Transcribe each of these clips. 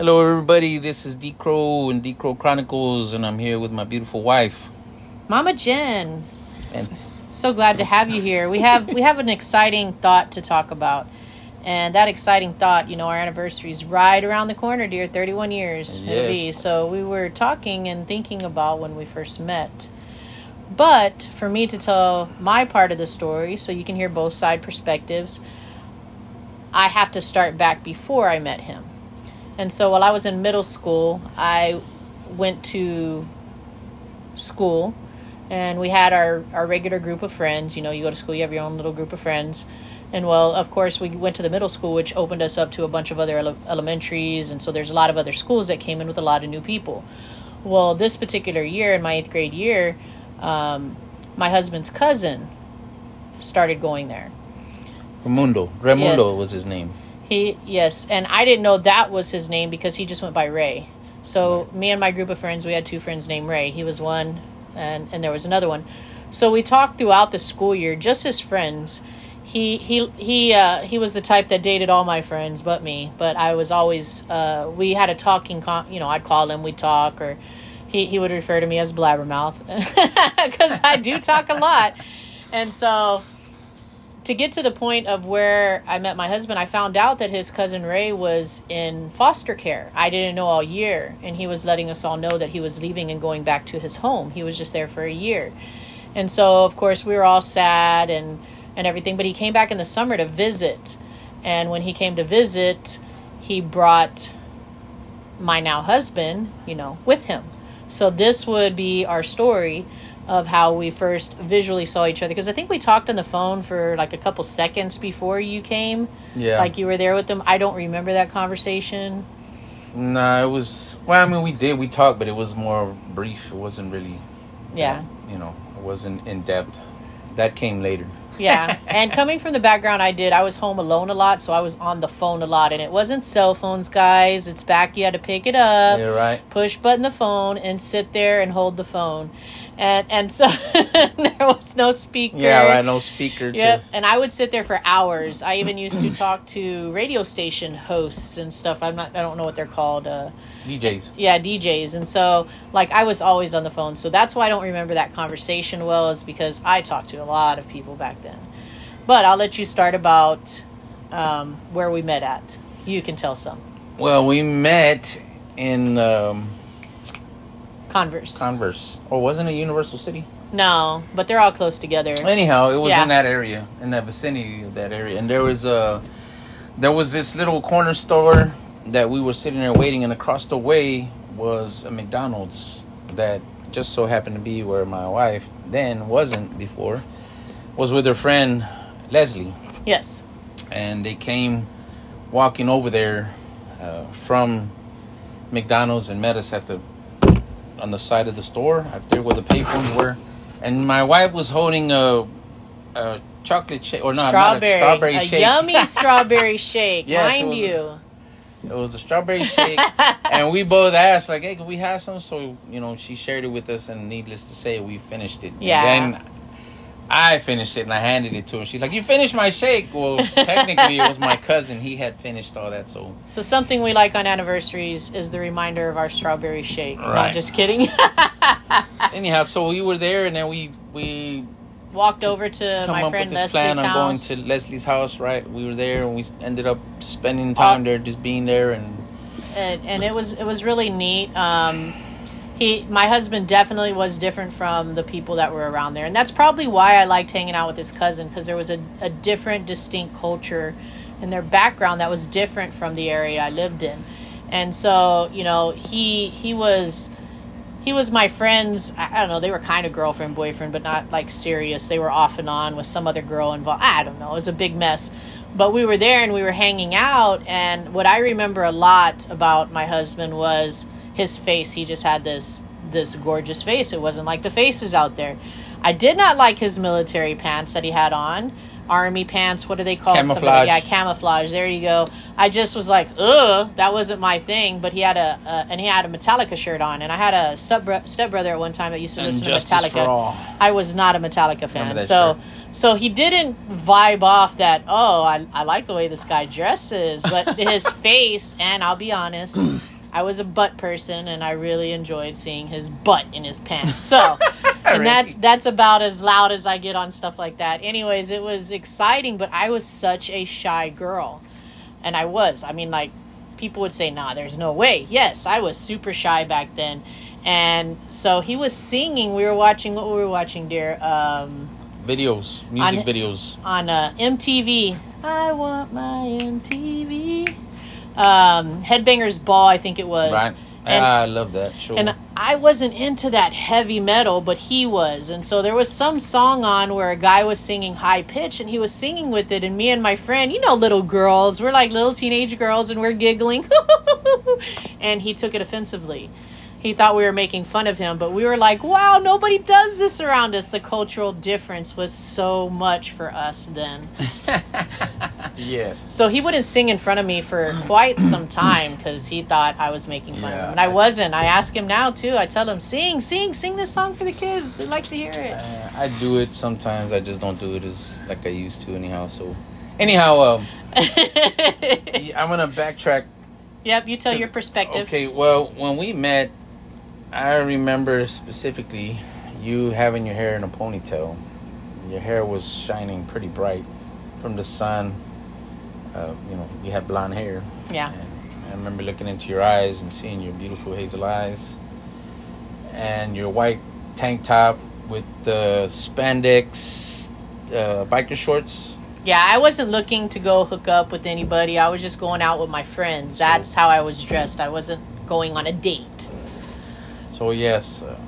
Hello, everybody. This is D Crow and D Crow Chronicles, and I'm here with my beautiful wife. Mama Jen. And So glad to have you here. We have we have an exciting thought to talk about. And that exciting thought, you know, our anniversary is right around the corner, dear. 31 years. Yes. So we were talking and thinking about when we first met. But for me to tell my part of the story, so you can hear both side perspectives, I have to start back before I met him. And so while I was in middle school, I went to school and we had our, our regular group of friends. You know, you go to school, you have your own little group of friends. And well, of course, we went to the middle school, which opened us up to a bunch of other ele- elementaries. And so there's a lot of other schools that came in with a lot of new people. Well, this particular year, in my eighth grade year, um, my husband's cousin started going there. Raimundo. Raimundo Yes. was his name. He yes, and I didn't know that was his name because he just went by Ray. So me and my group of friends, we had two friends named Ray. He was one, and and there was another one. So we talked throughout the school year, just as friends. He he he uh, he was the type that dated all my friends but me. But I was always uh, we had a talking. Con- you know, I'd call him, we'd talk, or he he would refer to me as blabbermouth because I do talk a lot, and so to get to the point of where I met my husband, I found out that his cousin Ray was in foster care. I didn't know all year, and he was letting us all know that he was leaving and going back to his home. He was just there for a year. And so, of course, we were all sad and, and everything, but he came back in the summer to visit. And when he came to visit, he brought my now husband, you know, with him. So this would be our story of how we first visually saw each other because I think we talked on the phone for like a couple seconds before you came. Yeah. Like you were there with them. I don't remember that conversation. Nah, it was. Well, I mean, we did. We talked, but it was more brief. It wasn't really. Yeah. Uh, you know, it wasn't in depth. That came later. Yeah. and coming from the background I did, I was home alone a lot, so I was on the phone a lot and it wasn't cell phones, guys. It's back you had to pick it up. Yeah, right. push button the phone and sit there and hold the phone and and so there was no speaker Yeah, right. No speaker. Yep, and I would sit there for hours. I even used to talk to radio station hosts and stuff. I'm not. I don't know what they're called. Uh, DJs. yeah, DJs. And so, like, I was always on the phone. So that's why I don't remember that conversation well. Is because I talked to a lot of people back then. But I'll let you start about um, where we met at. You can tell some Well, we met in um, Converse. Converse. Or wasn't it Universal City? no, but they're all close together. Anyhow, it was Yeah. in that area, in that vicinity of that area, and there was a, there was this little corner store that we were sitting there waiting, and across the way was a McDonald's that just so happened to be where my wife then wasn't before, was with her friend Leslie, Yes. and they came walking over there uh, from McDonald's and met us at the on the side of the store up there where the payphones were, and my wife was holding a, a chocolate shake or not, strawberry, not a strawberry a shake. yummy strawberry shake, Yes, mind was a- you. It was a strawberry shake, and we both asked like, "Hey, can we have some?" So you know, she shared it with us, and needless to say, we finished it. Yeah. And then I finished it, and I handed it to her. She's like, "You finished my shake." Well, technically, it was my cousin. He had finished all that, so So something we like on anniversaries is the reminder of our strawberry shake. Right. just kidding. anyhow, so we were there, and then we we Walked over to come my up friend with this Leslie's plan on going to Leslie's house. Right, we were there, and we ended up spending time Uh, there, just being there, and and, and it was it was really neat. Um, he, my husband, definitely was different from the people that were around there, and that's probably why I liked hanging out with his cousin because there was a, a different, distinct culture in their background that was different from the area I lived in, and so you know he he was he was my friend's I don't know, they were kind of girlfriend, boyfriend, but not like serious. They were off and on with some other girl involved. I don't know. It was a big mess. But we were there and we were hanging out and what I remember a lot about my husband was his face. He just had this this gorgeous face. It wasn't like the faces out there. I did not like his military pants that he had on. army pants. What do they call it? Camouflage. Yeah, camouflage. There you go. I just was like, ugh, that wasn't my thing. But he had a, a and he had a Metallica shirt on, and I had a step stepbrother at one time that used to listen to Metallica. I was not a Metallica fan, so shirt? so he didn't vibe off that. Oh, I I like the way this guy dresses, but his face, and I'll be honest. I was a butt person, and I really enjoyed seeing his butt in his pants. So, and that's that's about as loud as I get on stuff like that. Anyways, it was exciting, but I was such a shy girl, and I was. I mean, like people would say, "Nah, there's no way." Yes, I was super shy back then, and so he was singing. We were watching what we were watching, dear. Um, Videos, music On- videos. on uh, MTV. I want my MTV. Um, Headbangers Ball, I think it was. Right. And, I love that show. and I wasn't into that heavy metal, but he was. And so there was some song on where a guy was singing high pitch and he was singing with it. And me and my friend, you know, little girls, we're like little teenage girls and we're giggling. and he took it offensively. He thought we were making fun of him, but we were like, wow, nobody does this around us. The cultural difference was so much for us then. yes. So he wouldn't sing in front of me for quite some time because he thought I was making fun of him. And I wasn't. I ask him now too. I tell him, sing, sing, sing this song for the kids. They'd like to hear it. Uh, I do it sometimes. I just don't do it as like I used to anyhow. So, anyhow, um, I'm gonna backtrack. yep, you tell to- your perspective. Okay, well, when we met, I remember specifically you having your hair in a ponytail. Your hair was shining pretty bright from the sun. Uh, you know, you had blonde hair. Yeah. And I remember looking into your eyes and seeing your beautiful hazel eyes and your white tank top with the spandex uh, biker shorts. Yeah, I wasn't looking to go hook up with anybody. I was just going out with my friends. So- That's how I was dressed. I wasn't going on a date. So yes, uh,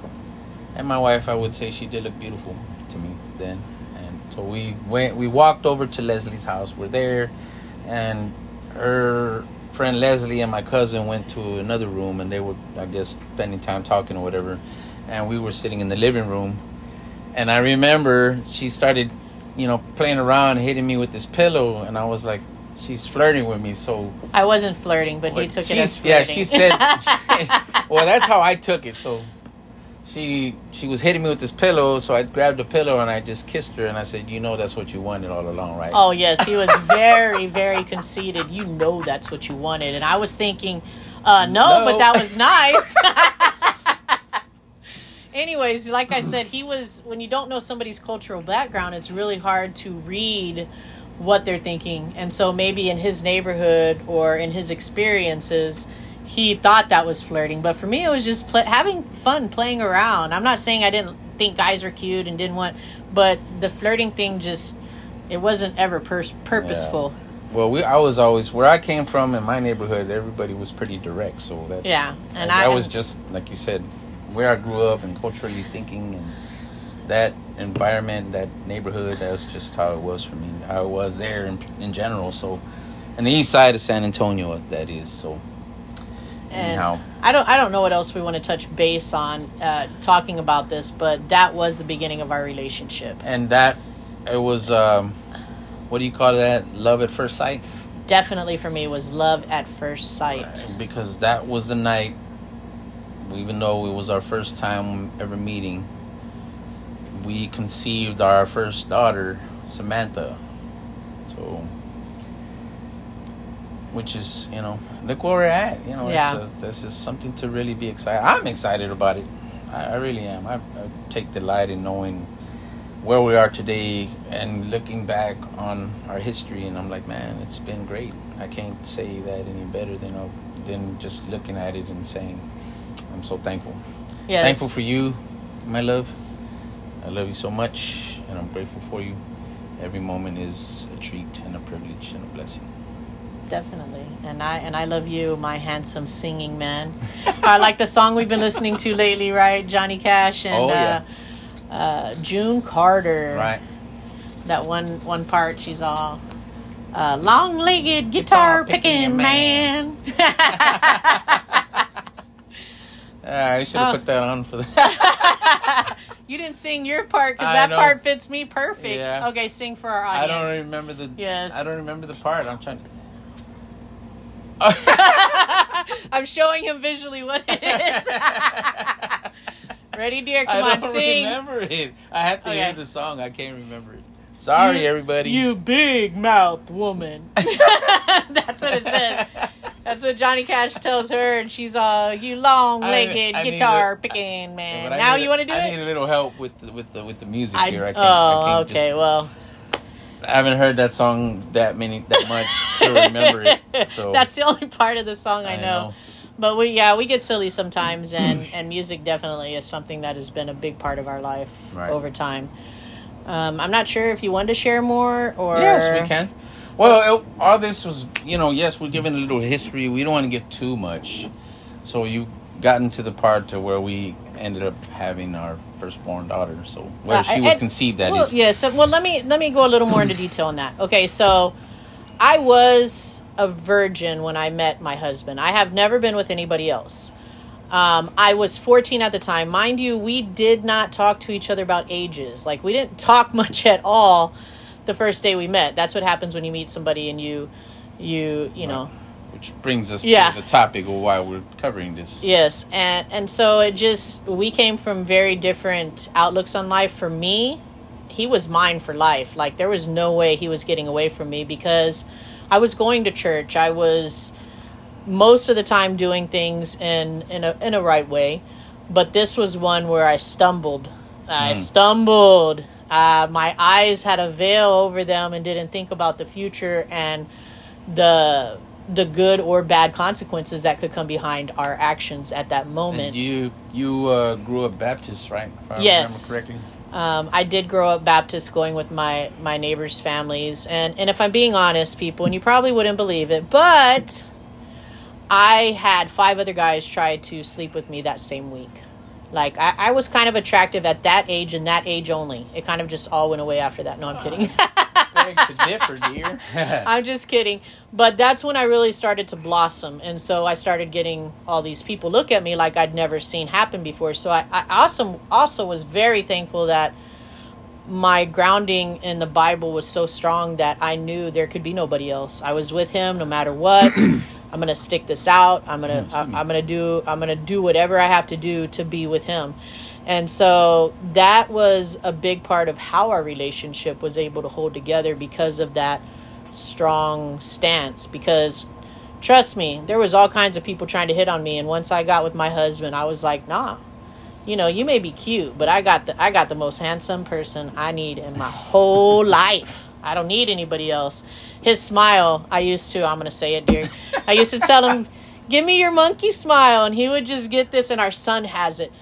and my wife, I would say she did look beautiful to me then. And so we went, we walked over to Leslie's house. We're there, and her friend Leslie and my cousin went to another room, and they were, I guess, spending time talking or whatever. And we were sitting in the living room, and I remember she started, you know, playing around, hitting me with this pillow, and I was like, she's flirting with me, so I wasn't flirting, but he Well, took it as yeah, she said. well, that's how I took it. So she she was hitting me with this pillow, so I grabbed the pillow and I just kissed her and I said, "You know, that's what you wanted all along, right?" Oh yes, he was very, very conceited. You know that's what you wanted, and I was thinking, uh, no, No. but that was nice. Anyways, like I said, he was when you don't know somebody's cultural background, it's really hard to read what they're thinking, and so maybe in his neighborhood or in his experiences. He thought that was flirting, but for me, it was just having fun playing around. I'm not saying I didn't think guys were cute and didn't want, but the flirting thing just it wasn't ever pers- purposeful. Well, we I was always where I came from in my neighborhood. Everybody was pretty direct, so that's Yeah, and that I- was just like you said, where I grew up and culturally thinking and that environment, that neighborhood. That was just how it was for me. How it was there in, in general. So, and the east side of San Antonio, that is so. And Anyhow. I don't I don't know what else we want to touch base on uh, talking about this, but that was the beginning of our relationship. and that it was um what do you call that love at first sight Definitely for me was love at first sight. because that was the night even though it was our first time ever meeting we conceived our first daughter samantha. So which is you know look where we're at you know Yeah. it's a, this is something to really be excited i'm excited about it. I, I really am. I, I take delight in knowing where we are today and looking back on our history and i'm like man it's been great. I can't say that any better than uh, than just looking at it and saying i'm so thankful. Thankful for you my love i love you so much and i'm grateful for you every moment is a treat and a privilege and a blessing Definitely. And I and I love you, my handsome singing man. I like the song we've been listening to lately, right? Johnny Cash and Oh, yeah. uh, uh, June Carter. right That one one part she's all uh, long-legged guitar, Guitar picking picking man. Ah, i should have Oh. put that on for the You didn't sing your part because that part fits me perfect. Yeah. Okay, sing for our audience. I don't remember the. Yes. I don't remember the part. I'm trying. to... I'm showing him visually what it is. Ready, dear? I Come on, don't sing. remember it. I have to Okay. hear the song. I can't remember it. Sorry, everybody. You big mouth woman. That's what it says. That's what Johnny Cash tells her, and she's all, "You long-legged I- I guitar a- picking man." Now you want to do I it? I need a little help with the, with the with the music I- here. I can't. oh, I can't okay. Just, well, I haven't heard that song that many that much to remember it. So that's the only part of the song I, I know. know. But we, yeah, we get silly sometimes, and and music definitely is something that has been a big part of our life Right. over time. Um, I'm not sure if you wanted to share more or Yes, we can. Well, it, all this was, you know, yes, we're giving a little history. We don't want to get too much. So you've gotten to the part to where we ended up having our firstborn daughter. So where Uh, she was and- conceived at well, is yeah. So, well, let me let me go a little more into detail on that. Okay, so I was a virgin when I met my husband. I have never been with anybody else. Um, I was 14 at the time. Mind you, we did not talk to each other about ages. Like, we didn't talk much at all the first day we met. That's what happens when you meet somebody and you, you, you know, which brings us Yeah. to the topic of why we're covering this. Yes, and and so it just we came from very different outlooks on life. For me, he was mine for life. Like there was no way he was getting away from me because I was going to church. I was most of the time doing things in in a in a right way, but this was one where I stumbled. I stumbled. Uh, my eyes had a veil over them and didn't think about the future and the the good or bad consequences that could come behind our actions at that moment. And you you uh, grew up Baptist, right? If I Yes. Um, I did grow up Baptist, going with my my neighbors' families, and and if I'm being honest, people, and you probably wouldn't believe it, but I had five other guys try to sleep with me that same week. Like I, I was kind of attractive at that age and that age only. It kind of just all went away after that. No, I'm kidding. To differ, dear. I'm just kidding. But that's when I really started to blossom. And so I started getting all these people look at me like I'd never seen happen before. So I, I also, also was very thankful that my grounding in the Bible was so strong that I knew there could be nobody else. I was with him no matter what. I'm gonna stick this out. I'm gonna mm, I, I'm gonna do I'm gonna do whatever I have to do to be with him. And so that was a big part of how our relationship was able to hold together because of that strong stance because trust me, there was all kinds of people trying to hit on me and once I got with my husband, I was like, "Nah. You know, you may be cute, but I got the I got the most handsome person I need in my whole life. I don't need anybody else." His smile, I used to, I'm going to say it, dear. I used to tell him, "Give me your monkey smile." And he would just get this and our son has it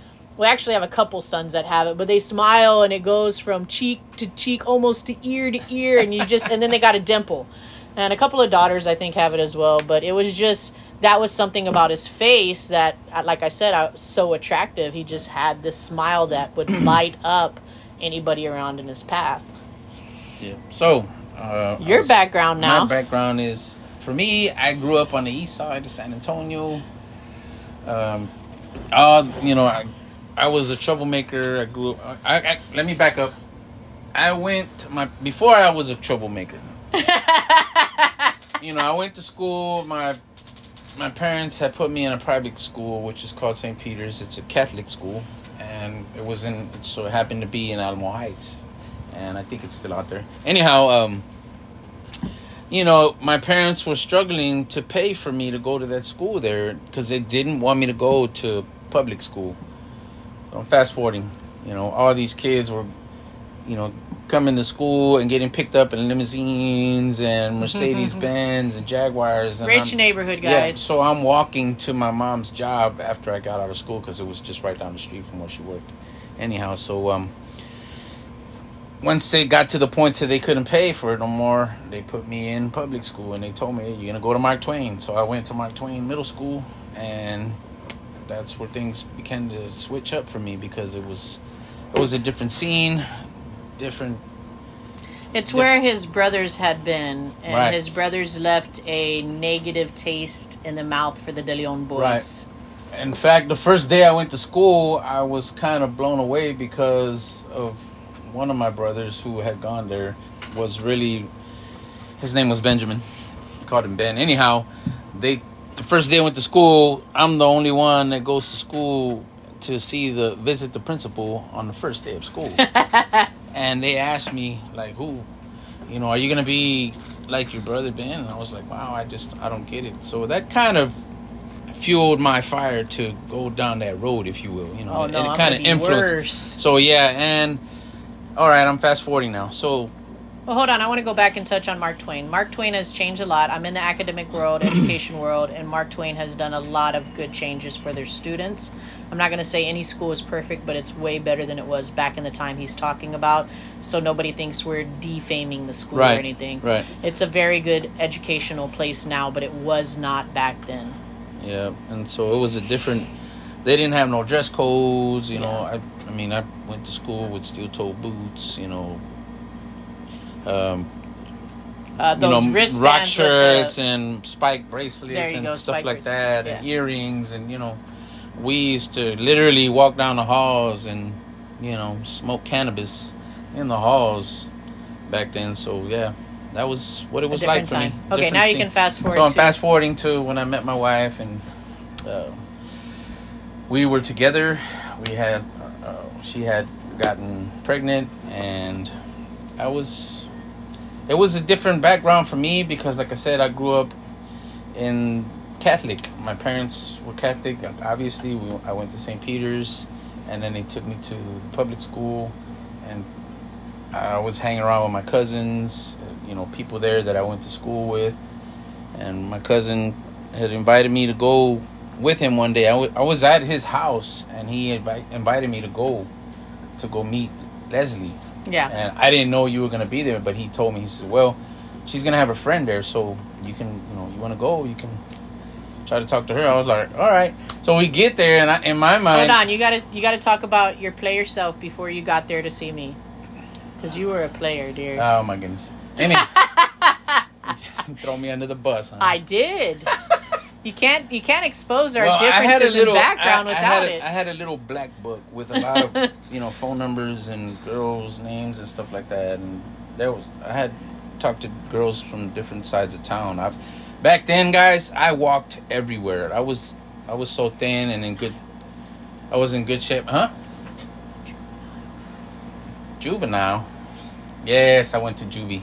we actually have a couple sons that have it, but they smile and it goes from cheek to cheek, almost to ear to ear, and you just and then they got a dimple. And a couple of daughters I think have it as well, but it was just that was something about his face that like I said, I was so attractive. He just had this smile that would light up anybody around in his path. Yeah. So, uh, Your was- background now. My background is for me. I grew up on the east side of San Antonio. Um, uh, you know, I, I was a troublemaker. I grew up. I, I let me back up. I went my before I was a troublemaker. you know, I went to school. My my parents had put me in a private school, which is called St. Peter's. It's a Catholic school, and it was in. It so it happened to be in Alamo Heights, and I think it's still out there. Anyhow, um, you know, my parents were struggling to pay for me to go to that school there because they didn't want me to go to public school. So I'm fast forwarding. You know, all these kids were, you know, coming to school and getting picked up in limousines and Mercedes Benz and Jaguars. And Rich I'm- neighborhood yeah, guys. so I'm walking to my mom's job after I got out of school because it was just right down the street from where she worked. Anyhow, so um, once they got to the point that they couldn't pay for it no more, they put me in public school and they told me, you're going to go to Mark Twain. So I went to Mark Twain Middle School and that's where things began to switch up for me because it was it was a different scene, different It's where his brothers had been, and Right. his brothers left a negative taste in the mouth for the De Leon boys. in fact, the first day I went to school, I was kind of blown away because of one of my brothers who had gone there was really his name was Benjamin. Called him Ben. Anyhow, they the first day I went to school, I'm the only one that goes to school to see the visit the principal on the first day of school. and they asked me like who you know, are you gonna be like your brother Ben? And I was like, wow, I just I don't get it. So that kind of fueled my fire to go down that road, if you will. You know, Oh, no, and it kind of influenced. worse. So yeah, and all right, I'm fast forwarding now. So Well, hold on. I want to go back and touch on Mark Twain. Mark Twain has changed a lot. I'm in the academic world, education world, and Mark Twain has done a lot of good changes for their students. I'm not going to say any school is perfect, but it's way better than it was back in the time he's talking about. So nobody thinks we're defaming the school Right, or anything. right. It's a very good educational place now, but it was not back then. yeah, and so it was a different. They didn't have no dress codes. You know, I I mean, I went to school with steel toe boots. You know. Um, Uh, you know, wristbands rock with the- shirts and spike bracelets and go, stuff like that, and earrings, and you know, we used to literally walk down the halls and you know smoke cannabis in the halls back then. So yeah, that was what it was like for me. Okay, Different now you can fast forward So I'm to- fast forwarding to when I met my wife and uh, we were together. We had she had gotten pregnant and I was it was a different background for me because like I said I grew up in Catholic. My parents were Catholic. Obviously, we, I went to St. Peter's and then they took me to the public school and I was hanging around with my cousins, you know, people there that I went to school with. And my cousin had invited me to go with him one day. I I was at his house and he invi- invited me to go to go meet Leslie. Yeah. And I didn't know you were gonna be there, but he told me he said, "Well, she's gonna have a friend there, so you can, you know, you want to go, you can try to talk to her." I was like, "All right." So we get there, and I, in my mind, Hold on, you gotta you gotta talk about your player self before you got there to see me, because you were a player, dear. oh my goodness, any throw me under the bus, huh? I did. you can't you can't expose our Well, differences in background I, I without had a, it. I had a little black book with a lot of you know phone numbers and girls' names and stuff like that, and there was I had talked to girls from different sides of town. I, back then, guys, I walked everywhere. I was I was so thin and in good. I was in good shape, huh? Juvenile. Yes, I went to juvie.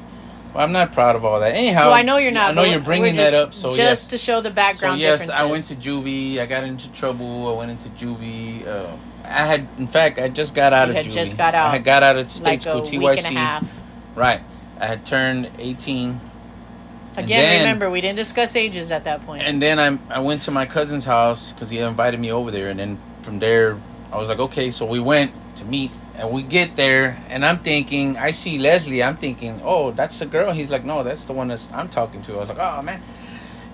Well, I'm not proud of all that. Anyhow, well, I know you're not. I know you're bringing we're that up. So just yes, to show the so background yes, I went to juvie. I got into trouble. I went into juvie. Uh, I had, in fact, I just got out You of juvie. just got out. I got out of state like school, TYC. week and a half. Right. I had turned 18, Again, then- remember we didn't discuss ages at that point. and then I I went to my cousin's house because he invited me over there, and then from there I was like, okay, so we went to meet, and we get there, and I'm thinking, I see Leslie, I'm thinking, oh, that's the girl. He's like, no, that's the one that's I'm talking to. I was like, oh man,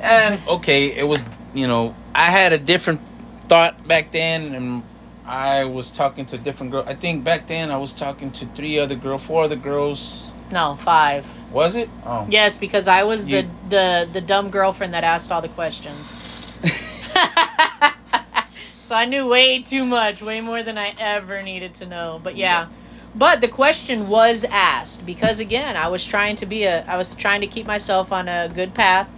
and okay, it was you know I had a different thought back then, and I was talking to a different girls. I think back then I was talking to three other girls, four other girls. no, five. Was it? Oh, Yes, because I was You- the the the dumb girlfriend that asked all the questions. So I knew way too much, way more than I ever needed to know. But yeah. But the question was asked because again, I was trying to be a I was trying to keep myself on a good path.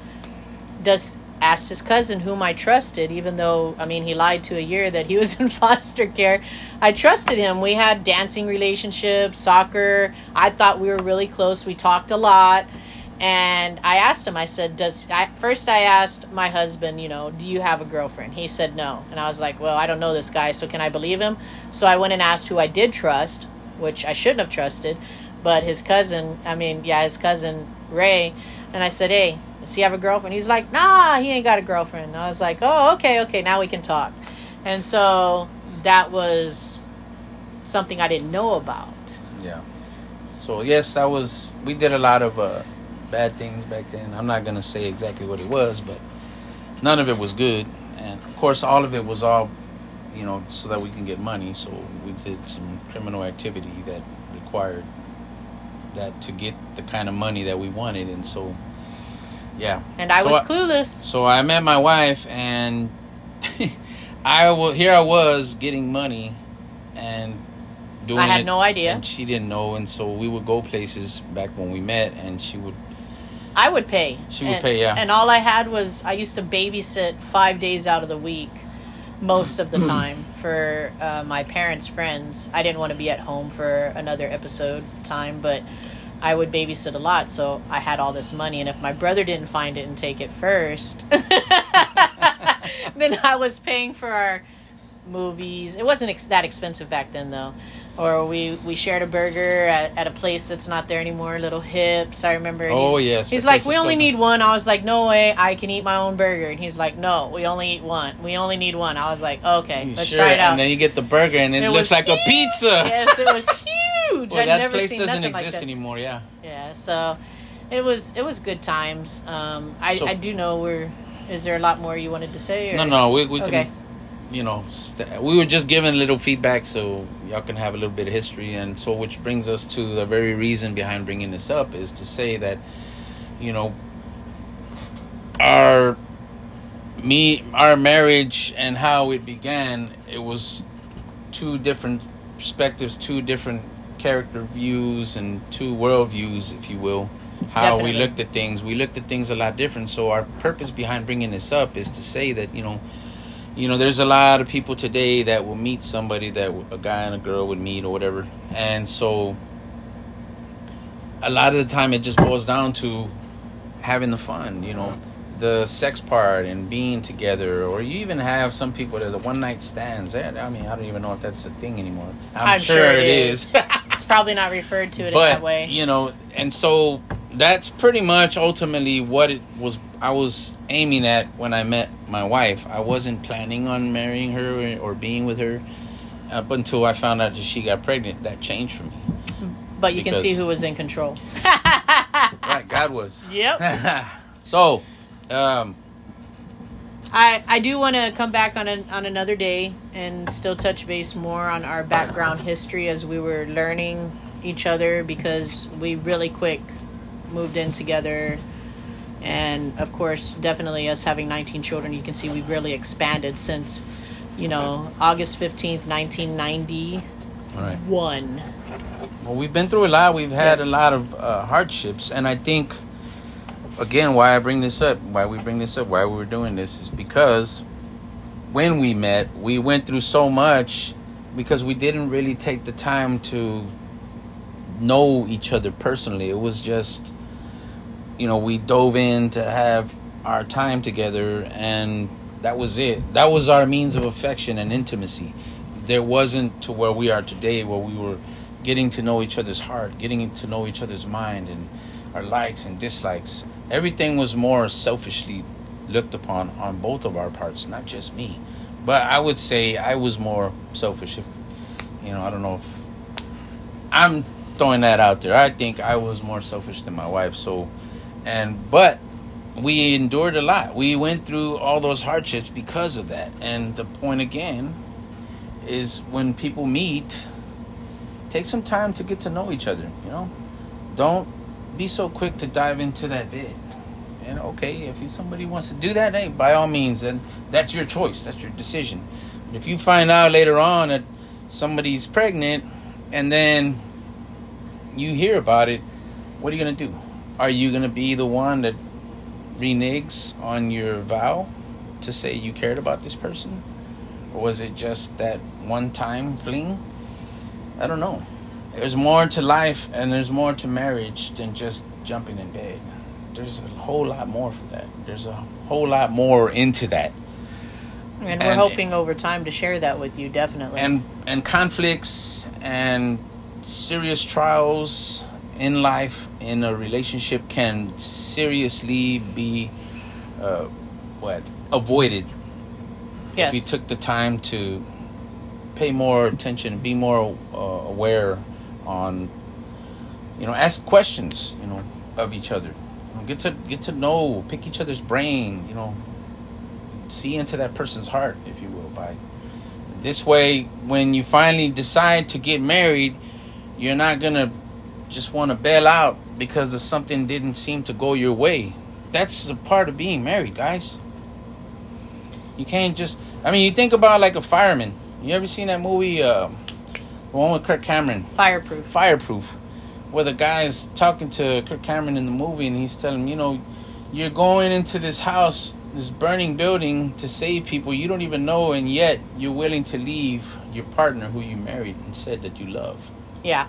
Does asked his cousin whom I trusted, even though I mean he lied to a year that he was in foster care. I trusted him. We had dancing relationships, soccer. I thought we were really close. We talked a lot. And I asked him, I said, Does I first I asked my husband, you know, do you have a girlfriend? He said no. And I was like, Well, I don't know this guy, so can I believe him? So I went and asked who I did trust, which I shouldn't have trusted, but his cousin, I mean, yeah, his cousin Ray, and I said, Hey, does he have a girlfriend? He's like, Nah, he ain't got a girlfriend. And I was like, Oh, okay, okay, now we can talk. And so that was something I didn't know about. Yeah. So yes, that was. We did a lot of uh, bad things back then. I'm not gonna say exactly what it was, but none of it was good. And of course, all of it was all, you know, so that we can get money. So we did some criminal activity that required that to get the kind of money that we wanted. And so, yeah. And I So was I- clueless. So I met my wife, and I wa here I was getting money and doing I had it, no idea. and she didn't know and so we would go places back when we met and she would I would pay. She would and, pay, yeah. And all I had was I used to babysit five days out of the week, most of the time for uh, my parents' friends. I didn't want to be at home for another episode time, but I would babysit a lot, so I had all this money. And if my brother didn't find it and take it first, then I was paying for our movies. It wasn't ex- that expensive back then, though. Or we, we shared a burger at, at a place that's not there anymore, Little Hips. I remember. Oh, he's- yes, He's like, we only pleasant." need one. I was like, no way, I can eat my own burger. And he's like, no, we only eat one. We only need one. I was like, okay, let's sure, try it out. and then you get the burger and it, It looks like a pizza. yes, it was huge. Well, I'd that never place seen doesn't nothing like exist that. anymore. Yeah. Yeah, so it was it was good times. Um, I So- I do know we're. Is there a lot more you wanted to say? Or? No, no, we we Okay. can, you know, st- we were just giving a little feedback so y'all can have a little bit of history, and so which brings us to the very reason behind bringing this up is to say that, you know, our me our marriage and how it began, it was two different perspectives, two different character views, and two world views, if you will. How we looked at things, we looked at things a lot different. So our purpose behind bringing this up is to say that you know, you know, there's a lot of people today that will meet somebody that a guy and a girl would meet or whatever, and so a lot of the time it just boils down to having the fun, you know, the sex part and being together, or you even have some people that are one night stands. Eh, I mean, I don't even know if that's a thing anymore. I'm, I'm sure, sure it it is. It's probably not referred to it in but that way. you know, and so that's pretty much ultimately what it was. I was aiming at when I met my wife. I wasn't planning on marrying her or being with her up until I found out that she got pregnant. That changed for me. but you can see who was in control. Right, God was. Yep. so, um, I, I do want to come back on an, on another day and still touch base more on our background history as we were learning each other because we really quick moved in together and of course definitely us having 19 children you can see we've really expanded since you know August 15th 1991 all right. Well, we've been through a lot. We've had Yes. a lot of uh, hardships, and I think, again, why I bring this up, why we bring this up, why we were doing this, is because when we met, we went through so much because we didn't really take the time to know each other personally. It was just, you know, we dove in to have our time together, and that was it. That was our means of affection and intimacy. There wasn't to where we are today, where we were getting to know each other's heart, getting to know each other's mind, and our likes and dislikes. Everything was more selfishly looked upon on both of our parts, not just me. But I would say I was more selfish. If you know, I don't know if I'm throwing that out there. I think I was more selfish than my wife. So, and but we endured a lot. We went through all those hardships because of that. And the point again is when people meet, take some time to get to know each other. You know, don't be so quick to dive into that bed. And okay, if somebody wants to do that, hey, by all means, and that's your choice. That's your decision. But if you find out later on that somebody's pregnant, and then you hear about it, what are you gonna do? Are you gonna be the one that reneges on your vow to say you cared about this person, or was it just that one time fling? I don't know. There's more to life and there's more to marriage than just jumping in bed. There's a whole lot more for that. There's a whole lot more into that. and we're And- hoping over time to share that with you definitely and and conflicts and serious trials in life in a relationship can seriously be uh, what? Avoided. Yes if you took the time to pay more attention be more uh, aware on you know ask questions you know of each other. You know, get to get to know pick each other's brain you know. See into that person's heart if you will by this way when you finally decide to get married you're not gonna just want to bail out because of something didn't seem to go your way that's a part of being married guys You can't just. I mean, you think about like a fireman. You ever seen that movie, uh, the one with Kirk Cameron, Fireproof. Fireproof, where the guy's talking to Kirk Cameron in the movie, and he's telling him, you know, you're going into this house, this burning building to save people you don't even know, and yet you're willing to leave your partner who you married and said that you love. Yeah.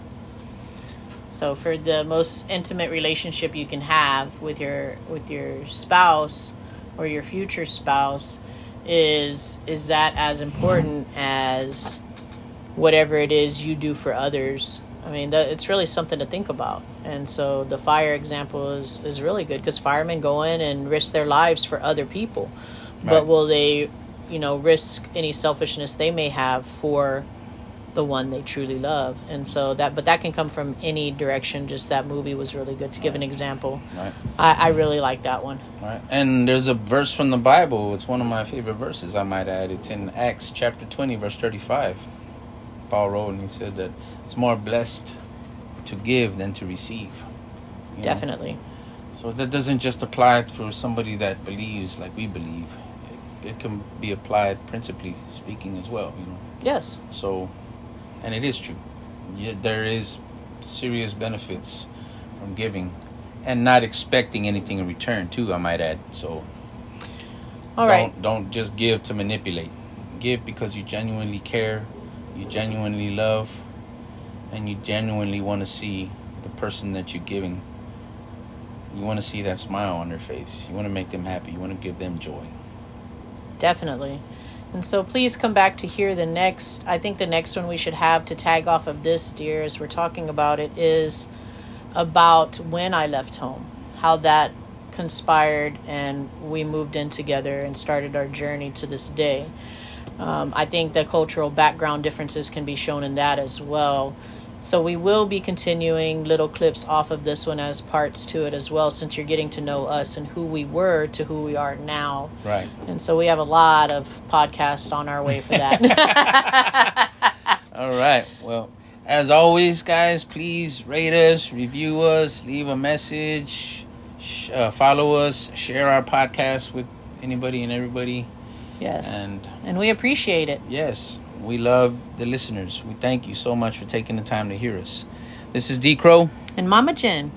So for the most intimate relationship you can have with your with your spouse or your future spouse is is that as important as whatever it is you do for others. I mean, that, it's really something to think about. And so the fire example is, is really good because firemen go in and risk their lives for other people. Right. But will they, you know, risk any selfishness they may have for the one they truly love? And so that, but that can come from any direction. Just that movie was really good. To give an example, Right. I, I really like that one. Right. And there's a verse from the Bible. It's one of my favorite verses, I might add. It's in Acts chapter 20, verse 35. Paul wrote and he said that it's more blessed to give than to receive. You know? Definitely. So that doesn't just apply for somebody that believes like we believe. It, it can be applied principally speaking as well, you know. Yes. So, and it is true. Yeah, there is serious benefits from giving and not expecting anything in return too, I might add. So All don't right. don't just give to manipulate. Give because you genuinely care, you genuinely love, and you genuinely want to see the person that you're giving. You want to see that smile on their face. You want to make them happy. You want to give them joy. Definitely. And so please come back to hear the next. I think the next one we should have to tag off of this, dear, as we're talking about it, is about when I left home, how that conspired and we moved in together and started our journey to this day. Um, I think the cultural background differences can be shown in that as well. So we will be continuing little clips off of this one as parts to it as well, since you're getting to know us and who we were to who we are now. Right. And so we have a lot of podcasts on our way for that. All right. Well, as always, guys, please rate us, review us, leave a message, sh- uh, follow us, share our podcast with anybody and everybody. yes. And And we appreciate it. yes, we love the listeners. We thank you so much for taking the time to hear us. This is D Crow. And Mama Jen,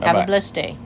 have Bye-bye. a blessed day.